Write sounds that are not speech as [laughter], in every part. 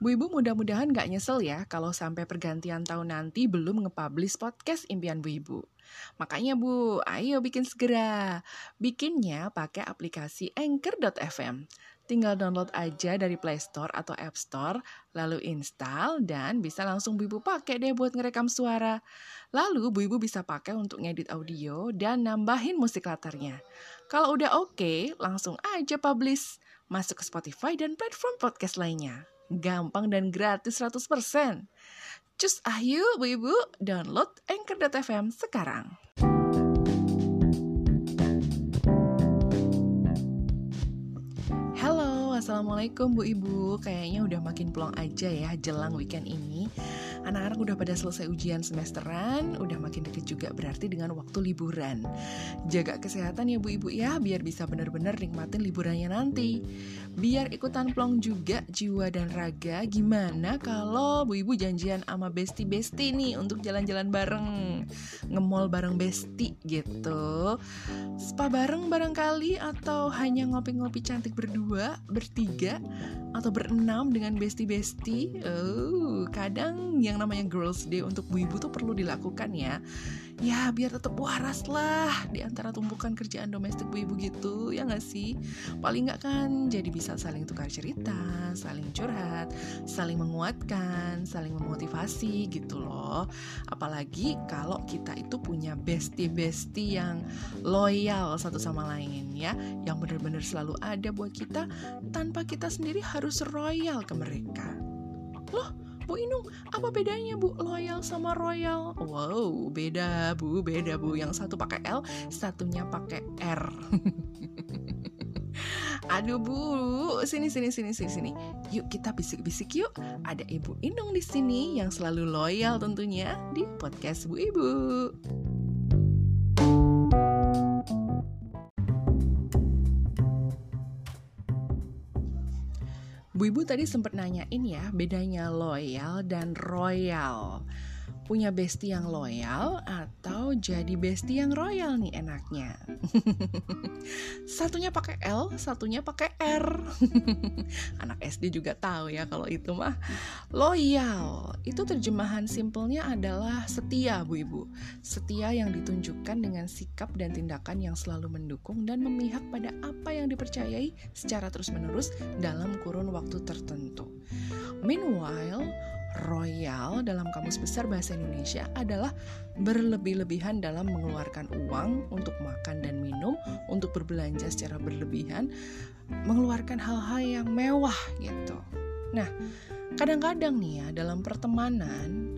Bu Ibu mudah-mudahan gak nyesel ya kalau sampai pergantian tahun nanti belum nge-publish podcast Impian Bu Ibu. Makanya Bu, ayo bikin segera. Bikinnya pakai aplikasi Anchor.fm. Tinggal download aja dari Play Store atau App Store, lalu install dan bisa langsung Bu Ibu pakai deh buat ngerekam suara. Lalu Bu Ibu bisa pakai untuk ngedit audio dan nambahin musik latarnya. Kalau udah oke, okay, langsung aja publish. Masuk ke Spotify dan platform podcast lainnya gampang dan gratis 100%. Cus ayo Bu Ibu, download Anchor.fm sekarang. Assalamualaikum Bu Ibu. Kayaknya udah makin plong aja ya jelang weekend ini anak-anak udah pada selesai ujian semesteran, udah makin deket juga berarti dengan waktu liburan. Jaga kesehatan ya Bu Ibu ya, biar bisa benar-benar nikmatin liburannya nanti. Biar ikutan plong juga jiwa dan raga, gimana kalau Bu Ibu janjian sama besti-besti nih untuk jalan-jalan bareng, ngemol bareng besti gitu. Spa bareng barangkali atau hanya ngopi-ngopi cantik berdua, bertiga, atau berenam dengan besti-besti. Oh, kadang yang namanya Girls Day untuk bu ibu tuh perlu dilakukan ya. Ya, biar tetap waras lah di antara tumpukan kerjaan domestik bu ibu gitu, ya nggak sih? Paling nggak kan jadi bisa saling tukar cerita, saling curhat, saling menguatkan, saling memotivasi gitu loh. Apalagi kalau kita itu punya bestie-bestie yang loyal satu sama lain ya, yang benar-benar selalu ada buat kita tanpa kita sendiri harus royal ke mereka. Loh, Bu Inung, apa bedanya Bu loyal sama royal? Wow, beda Bu, beda Bu. Yang satu pakai L, satunya pakai R. [laughs] Aduh Bu, sini sini sini sini sini. Yuk kita bisik-bisik yuk. Ada Ibu Inung di sini yang selalu loyal tentunya di podcast Bu Ibu. Bu Ibu tadi sempat nanyain ya bedanya loyal dan royal punya bestie yang loyal atau jadi bestie yang royal nih enaknya. [laughs] satunya pakai L, satunya pakai R. [laughs] Anak SD juga tahu ya kalau itu mah. Loyal itu terjemahan simpelnya adalah setia, Bu Ibu. Setia yang ditunjukkan dengan sikap dan tindakan yang selalu mendukung dan memihak pada apa yang dipercayai secara terus-menerus dalam kurun waktu tertentu. Meanwhile, royal dalam kamus besar bahasa Indonesia adalah berlebih-lebihan dalam mengeluarkan uang untuk makan dan minum, untuk berbelanja secara berlebihan, mengeluarkan hal-hal yang mewah gitu. Nah, kadang-kadang nih ya dalam pertemanan,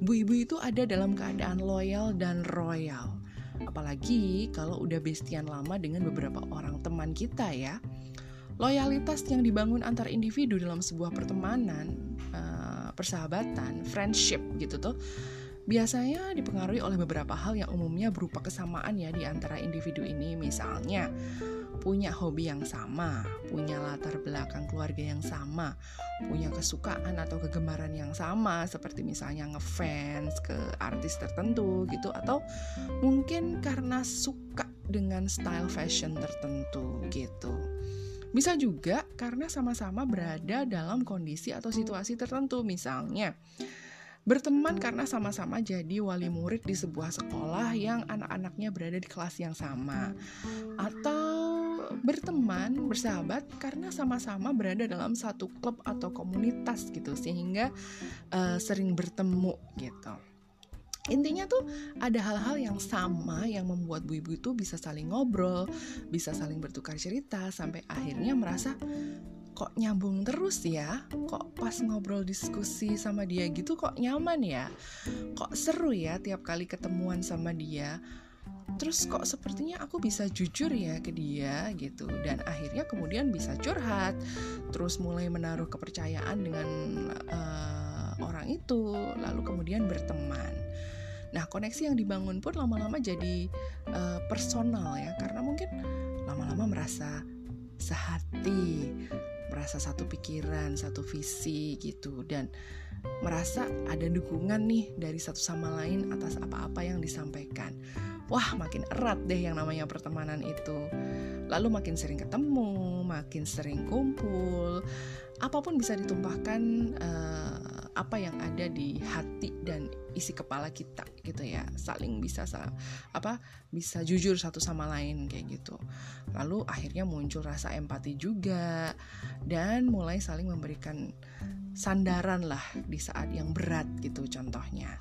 bu ibu itu ada dalam keadaan loyal dan royal. Apalagi kalau udah bestian lama dengan beberapa orang teman kita ya. Loyalitas yang dibangun antar individu dalam sebuah pertemanan persahabatan, friendship gitu tuh biasanya dipengaruhi oleh beberapa hal yang umumnya berupa kesamaan ya di antara individu ini. Misalnya, punya hobi yang sama, punya latar belakang keluarga yang sama, punya kesukaan atau kegemaran yang sama seperti misalnya ngefans ke artis tertentu gitu atau mungkin karena suka dengan style fashion tertentu gitu. Bisa juga karena sama-sama berada dalam kondisi atau situasi tertentu, misalnya berteman karena sama-sama jadi wali murid di sebuah sekolah yang anak-anaknya berada di kelas yang sama, atau berteman, bersahabat karena sama-sama berada dalam satu klub atau komunitas gitu, sehingga uh, sering bertemu gitu. Intinya tuh ada hal-hal yang sama yang membuat bu ibu itu bisa saling ngobrol, bisa saling bertukar cerita sampai akhirnya merasa kok nyambung terus ya? Kok pas ngobrol diskusi sama dia gitu kok nyaman ya? Kok seru ya tiap kali ketemuan sama dia? Terus kok sepertinya aku bisa jujur ya ke dia gitu. Dan akhirnya kemudian bisa curhat terus mulai menaruh kepercayaan dengan uh, orang itu lalu kemudian berteman Nah, koneksi yang dibangun pun lama-lama jadi uh, personal ya, karena mungkin lama-lama merasa sehati, merasa satu pikiran, satu visi gitu, dan merasa ada dukungan nih dari satu sama lain atas apa-apa yang disampaikan. wah makin erat deh yang namanya pertemanan itu lalu makin sering ketemu makin sering kumpul. Apa pun bisa ditumpahkan uh, apa yang ada di hati dan isi kepala kita gitu ya. Saling bisa apa bisa jujur satu sama lain kayak gitu. Lalu akhirnya muncul rasa empati juga dan mulai saling memberikan sandaran lah di saat yang berat gitu contohnya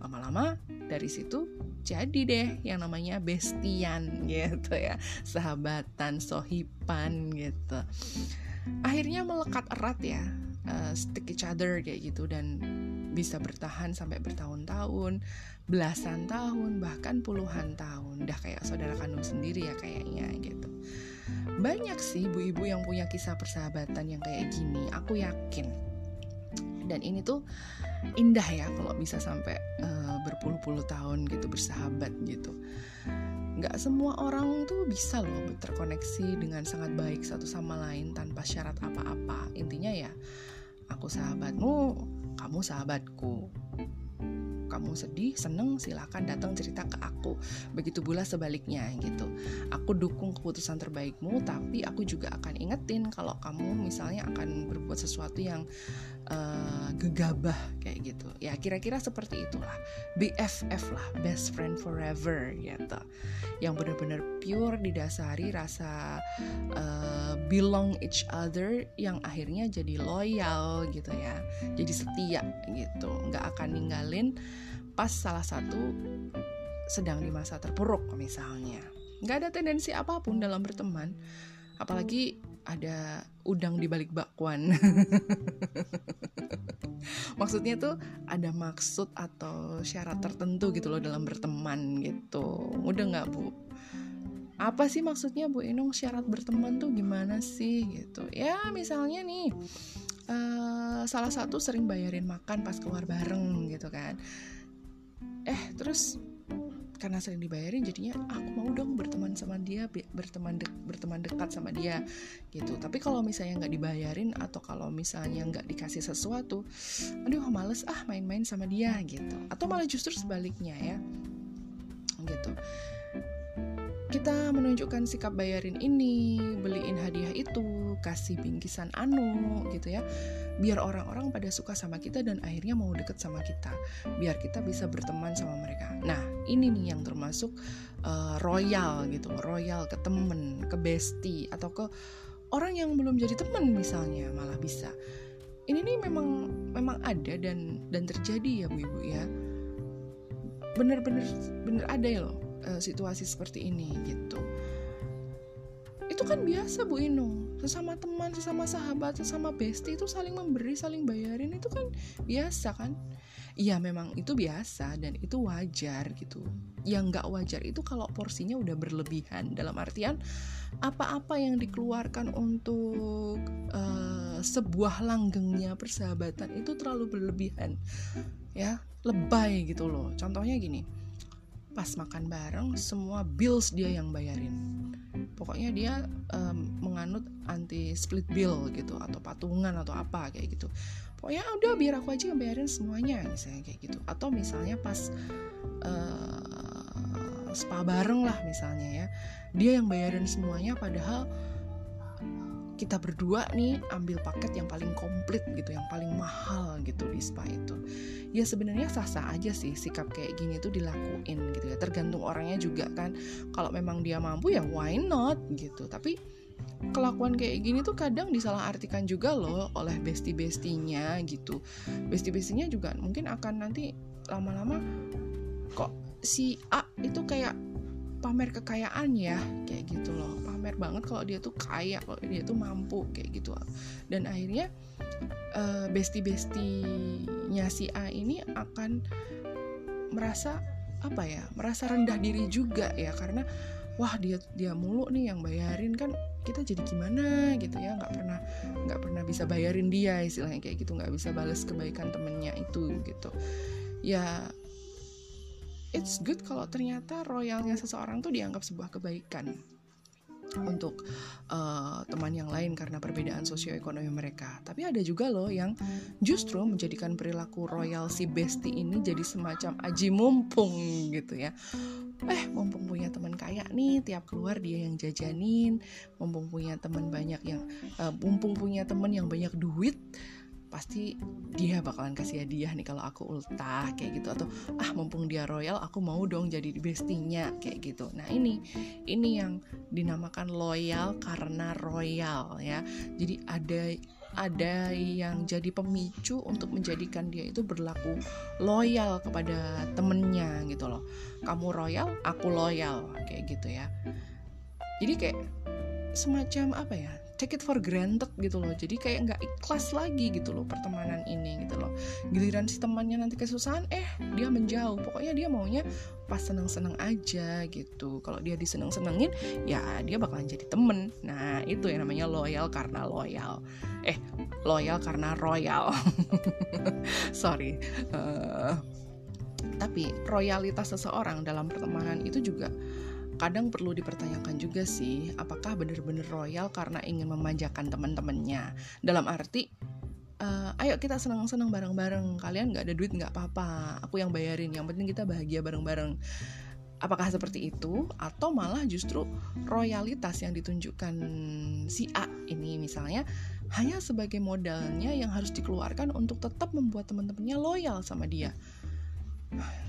lama-lama dari situ jadi deh yang namanya bestian gitu ya sahabatan sohipan gitu. Akhirnya melekat erat ya uh, stick each other kayak gitu dan bisa bertahan sampai bertahun-tahun belasan tahun bahkan puluhan tahun. Dah kayak saudara kandung sendiri ya kayaknya gitu. Banyak sih ibu-ibu yang punya kisah persahabatan yang kayak gini aku yakin dan ini tuh indah ya kalau bisa sampai uh, berpuluh-puluh tahun gitu bersahabat gitu nggak semua orang tuh bisa loh terkoneksi dengan sangat baik satu sama lain tanpa syarat apa-apa intinya ya aku sahabatmu kamu sahabatku kamu sedih, seneng, silahkan datang cerita ke aku. Begitu pula sebaliknya gitu. Aku dukung keputusan terbaikmu, tapi aku juga akan ingetin kalau kamu misalnya akan berbuat sesuatu yang uh, gegabah kayak gitu. Ya kira-kira seperti itulah. BFF lah, best friend forever gitu. Yang benar-benar pure didasari rasa uh, belong each other yang akhirnya jadi loyal gitu ya. Jadi setia gitu, nggak akan ninggalin pas salah satu sedang di masa terpuruk misalnya nggak ada tendensi apa pun dalam berteman apalagi ada udang di balik bakwan. [laughs] Maksudnya tuh ada maksud atau syarat tertentu gitu loh dalam berteman gitu. Udah nggak bu? Apa sih maksudnya Bu Inung syarat berteman tuh gimana sih gitu? Ya misalnya nih uh, salah satu sering bayarin makan pas keluar bareng gitu kan. Eh terus karena sering dibayarin jadinya aku mau dong berteman sama dia berteman de berteman dekat sama dia gitu. Tapi kalau misalnya nggak dibayarin atau kalau misalnya nggak dikasih sesuatu aduh males ah main-main sama dia gitu. Atau malah justru sebaliknya ya gitu. Kita menunjukkan sikap bayarin ini, beliin hadiah itu, kasih bingkisan anu gitu ya. Biar orang-orang pada suka sama kita dan akhirnya mau deket sama kita. Biar kita bisa berteman sama mereka. Nah, ini nih yang termasuk uh, royal gitu, royal ke temen, ke bestie atau ke orang yang belum jadi temen misalnya malah bisa. Ini nih memang memang ada dan dan terjadi ya Bu Ibu ya. Bener-bener bener ada ya loh uh, situasi seperti ini gitu itu kan biasa Bu Inung sesama teman sesama sahabat sesama bestie itu saling memberi saling bayarin itu kan biasa kan? Iya memang itu biasa dan itu wajar gitu. Yang nggak wajar itu kalau porsinya udah berlebihan. Dalam artian apa-apa yang dikeluarkan untuk uh, sebuah langgengnya persahabatan itu terlalu berlebihan. Ya lebay gitu loh. Contohnya gini pas makan bareng semua bills dia yang bayarin pokoknya dia um, menganut anti split bill gitu atau patungan atau apa kayak gitu. Pokoknya udah biar aku aja yang bayarin semuanya misalnya kayak gitu. Atau misalnya pas uh, spa bareng lah misalnya ya. Dia yang bayarin semuanya padahal kita berdua nih ambil paket yang paling komplit gitu, yang paling mahal gitu di spa itu. Ya sebenarnya sah-sah aja sih sikap kayak gini tuh dilakuin gitu ya. Tergantung orangnya juga kan. Kalau memang dia mampu ya why not gitu. Tapi kelakuan kayak gini tuh kadang disalahartikan juga loh oleh bestie-bestinya gitu. Bestie-bestinya juga mungkin akan nanti lama-lama kok si A itu kayak pamer kekayaan ya kayak gitu loh. Pamer banget kalau dia tuh kaya kalau dia tuh mampu kayak gitu. Dan akhirnya eh, besti bestinya si A ini akan merasa apa ya merasa rendah diri juga ya. Karena wah dia dia mulu nih yang bayarin. Kan kita jadi gimana gitu ya? Nggak pernah nggak pernah bisa bayarin dia istilahnya kayak gitu. Nggak bisa balas kebaikan temennya itu gitu. Ya it's good kalau ternyata royalnya seseorang tuh dianggap sebuah kebaikan untuk uh, teman yang lain karena perbedaan sosioekonomi mereka. Tapi ada juga loh yang justru menjadikan perilaku royal si bestie ini jadi semacam aji mumpung gitu ya. eh mumpung punya teman kaya nih tiap keluar dia yang jajanin mumpung punya teman banyak yang uh, mumpung punya teman yang banyak duit pasti dia bakalan kasih hadiah nih kalau aku ultah kayak gitu. Atau ah mumpung dia royal aku mau dong jadi bestinya kayak gitu. Nah ini ini yang dinamakan loyal karena royal ya. Jadi ada ada yang jadi pemicu untuk menjadikan dia itu berlaku loyal kepada temennya gitu loh. Kamu royal aku loyal kayak gitu ya. Jadi kayak semacam apa ya take it for granted gitu loh. Jadi kayak nggak ikhlas lagi gitu loh pertemanan ini gitu loh. Giliran si temannya nanti kesusahan eh dia menjauh. Pokoknya dia maunya pas seneng-seneng aja gitu. Kalau dia diseneng-senengin ya dia bakalan jadi temen. Nah itu yang namanya loyal karena loyal. Eh loyal karena royal. [laughs] Sorry. Uh, tapi royalitas seseorang dalam pertemanan itu juga kadang perlu dipertanyakan juga sih apakah benar-benar royal karena ingin memanjakan teman-temannya? Dalam arti uh, ayo kita senang-senang bareng-bareng kalian nggak ada duit nggak apa-apa aku yang bayarin yang penting kita bahagia bareng-bareng. Apakah seperti itu? Atau malah justru royalitas yang ditunjukkan si A ini misalnya hanya sebagai modalnya yang harus dikeluarkan untuk tetap membuat teman-temannya loyal sama dia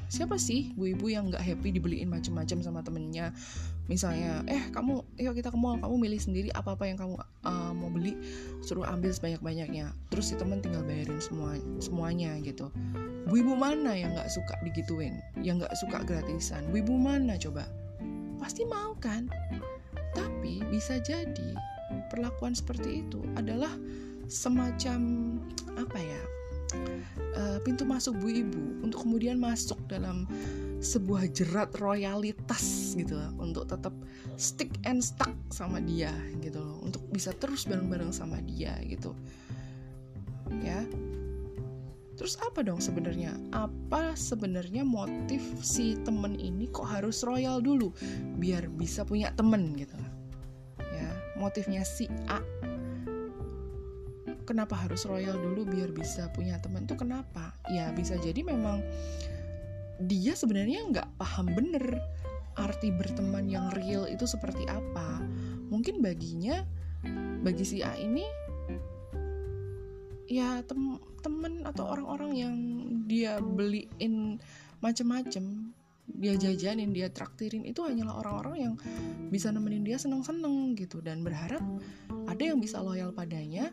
siapa sih ibu-ibu yang nggak happy dibeliin macam-macam sama temennya? Misalnya eh kamu yuk kita ke mall kamu milih sendiri apa apa yang kamu uh, mau beli suruh ambil sebanyak banyaknya terus si temen tinggal bayarin semua semuanya gitu. Ibu-ibu mana yang nggak suka digituin? Yang nggak suka gratisan? Ibu-ibu mana coba? Pasti mau kan? Tapi bisa jadi perlakuan seperti itu adalah semacam apa ya uh, pintu masuk bu ibu untuk kemudian masuk dalam sebuah jerat royalitas gitu loh, untuk tetap stick and stuck sama dia gitu loh untuk bisa terus bareng-bareng sama dia gitu. Ya. Terus apa dong sebenarnya? Apa sebenarnya motif si temen ini kok harus royal dulu? Biar bisa punya temen gitu ya motifnya si A kenapa harus royal dulu biar bisa punya teman tuh kenapa? Ya bisa jadi memang dia sebenarnya nggak paham bener arti berteman yang real itu seperti apa. Mungkin baginya bagi si A ini ya tem temen atau orang-orang yang dia beliin macem-macem dia jajanin dia traktirin itu hanyalah orang-orang yang bisa nemenin dia seneng-seneng gitu. Dan berharap ada yang bisa loyal padanya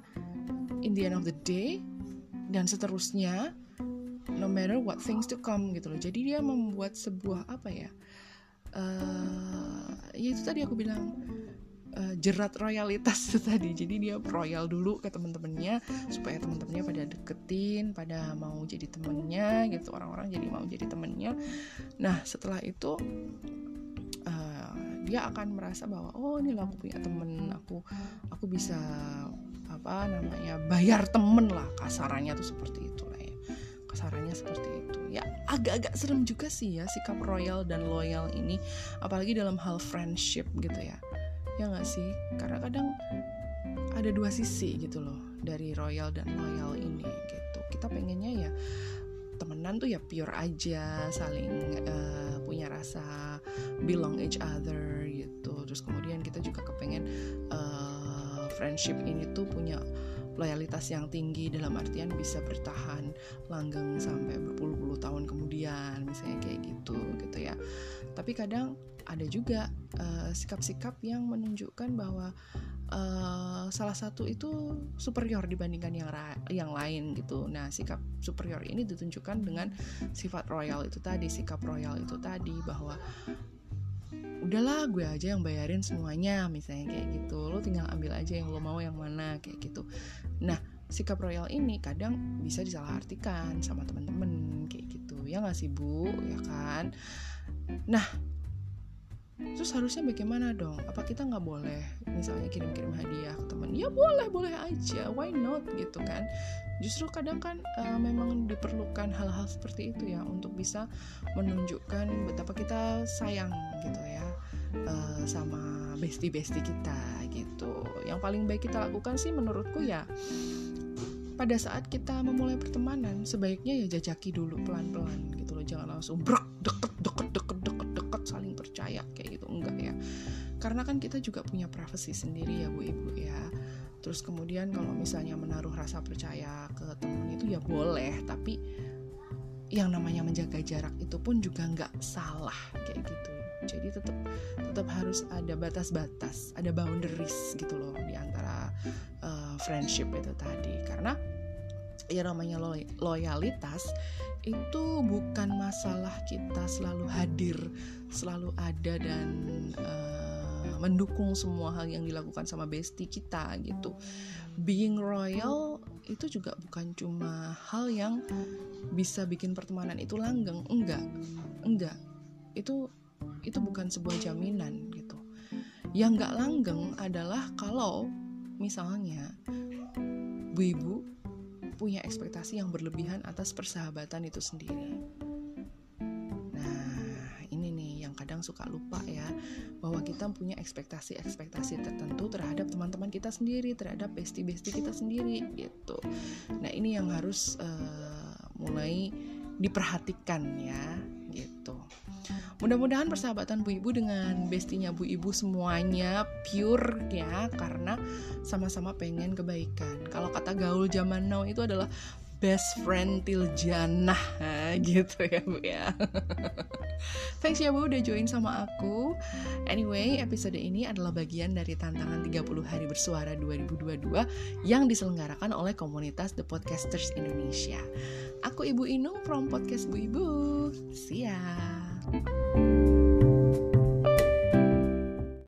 in the end of the day dan seterusnya no matter what things to come gitu loh. Jadi dia membuat sebuah apa ya? Uh, ya itu tadi aku bilang uh, jerat royalitas itu tadi. Jadi dia royal dulu ke temen-temennya supaya temen-temennya pada deketin pada mau jadi temennya gitu. Orang-orang jadi mau jadi temennya. Nah setelah itu uh, dia akan merasa bahwa oh ini aku punya temen. Aku aku bisa apa namanya bayar temen lah kasarannya tuh seperti itu lah ya. Kasarannya seperti itu. Ya agak-agak serem juga sih ya sikap royal dan loyal ini apalagi dalam hal friendship gitu ya. Ya nggak sih? Karena kadang ada dua sisi gitu loh dari royal dan loyal ini gitu. Kita pengennya ya temenan tuh ya pure aja saling uh, punya rasa belong each other gitu. Terus kemudian kita juga kepengen uh, friendship ini tuh punya loyalitas yang tinggi dalam artian bisa bertahan langgeng sampai berpuluh-puluh tahun kemudian misalnya kayak gitu gitu ya tapi kadang ada juga eh, sikap-sikap uh, yang menunjukkan bahwa uh, salah satu itu superior dibandingkan yang yang lain gitu. Nah, sikap superior ini ditunjukkan dengan sifat royal itu tadi, sikap royal itu tadi bahwa udahlah gue aja yang bayarin semuanya misalnya kayak gitu. Lo tinggal ambil aja yang lo mau yang mana kayak gitu. Nah sikap royal ini kadang bisa disalahartikan sama temen-temen kayak gitu. Ya nggak sih bu? Ya kan? Nah terus harusnya bagaimana dong? Apa kita nggak boleh misalnya kirim-kirim hadiah ke temen ya boleh boleh aja. Why not? Gitu kan. Justru kadang kan uh, memang diperlukan hal-hal seperti itu ya untuk bisa menunjukkan betapa kita sayang gitu ya uh, sama bestie-bestie kita gitu. Yang paling baik kita lakukan sih menurutku ya pada saat kita memulai pertemanan sebaiknya ya jajaki dulu pelan-pelan gitu loh. Jangan langsung brok deket deket deket karena kan kita juga punya privasi sendiri ya bu ibu ya. Terus kemudian kalau misalnya menaruh rasa percaya ke temen itu ya boleh tapi yang namanya menjaga jarak itu pun juga nggak salah kayak gitu. Jadi tetap tetap harus ada batas-batas ada boundaries gitu loh di antara uh, friendship itu tadi. Karena ya namanya loyalitas itu bukan masalah kita selalu hadir selalu ada dan uh, mendukung semua hal yang dilakukan sama bestie kita gitu. Being royal itu juga bukan cuma hal yang bisa bikin pertemanan itu langgeng enggak enggak. Itu itu bukan sebuah jaminan gitu. Yang enggak langgeng adalah kalau misalnya bu ibu punya ekspektasi yang berlebihan atas persahabatan itu sendiri suka lupa ya bahwa kita punya ekspektasi-ekspektasi tertentu terhadap teman-teman kita sendiri, terhadap bestie-bestie kita sendiri gitu. Nah, ini yang harus uh, mulai diperhatikan ya gitu. Mudah-mudahan persahabatan Bu Ibu dengan bestinya Bu Ibu semuanya pure ya karena sama-sama pengen kebaikan. Kalau kata gaul zaman now itu adalah best friend till jannah gitu ya bu ya. Thanks ya bu udah join sama aku. Anyway episode ini adalah bagian dari tantangan 30 hari bersuara 2022 yang diselenggarakan oleh komunitas The Podcasters Indonesia. Aku Ibu Inung from Podcast Bu Ibu. See ya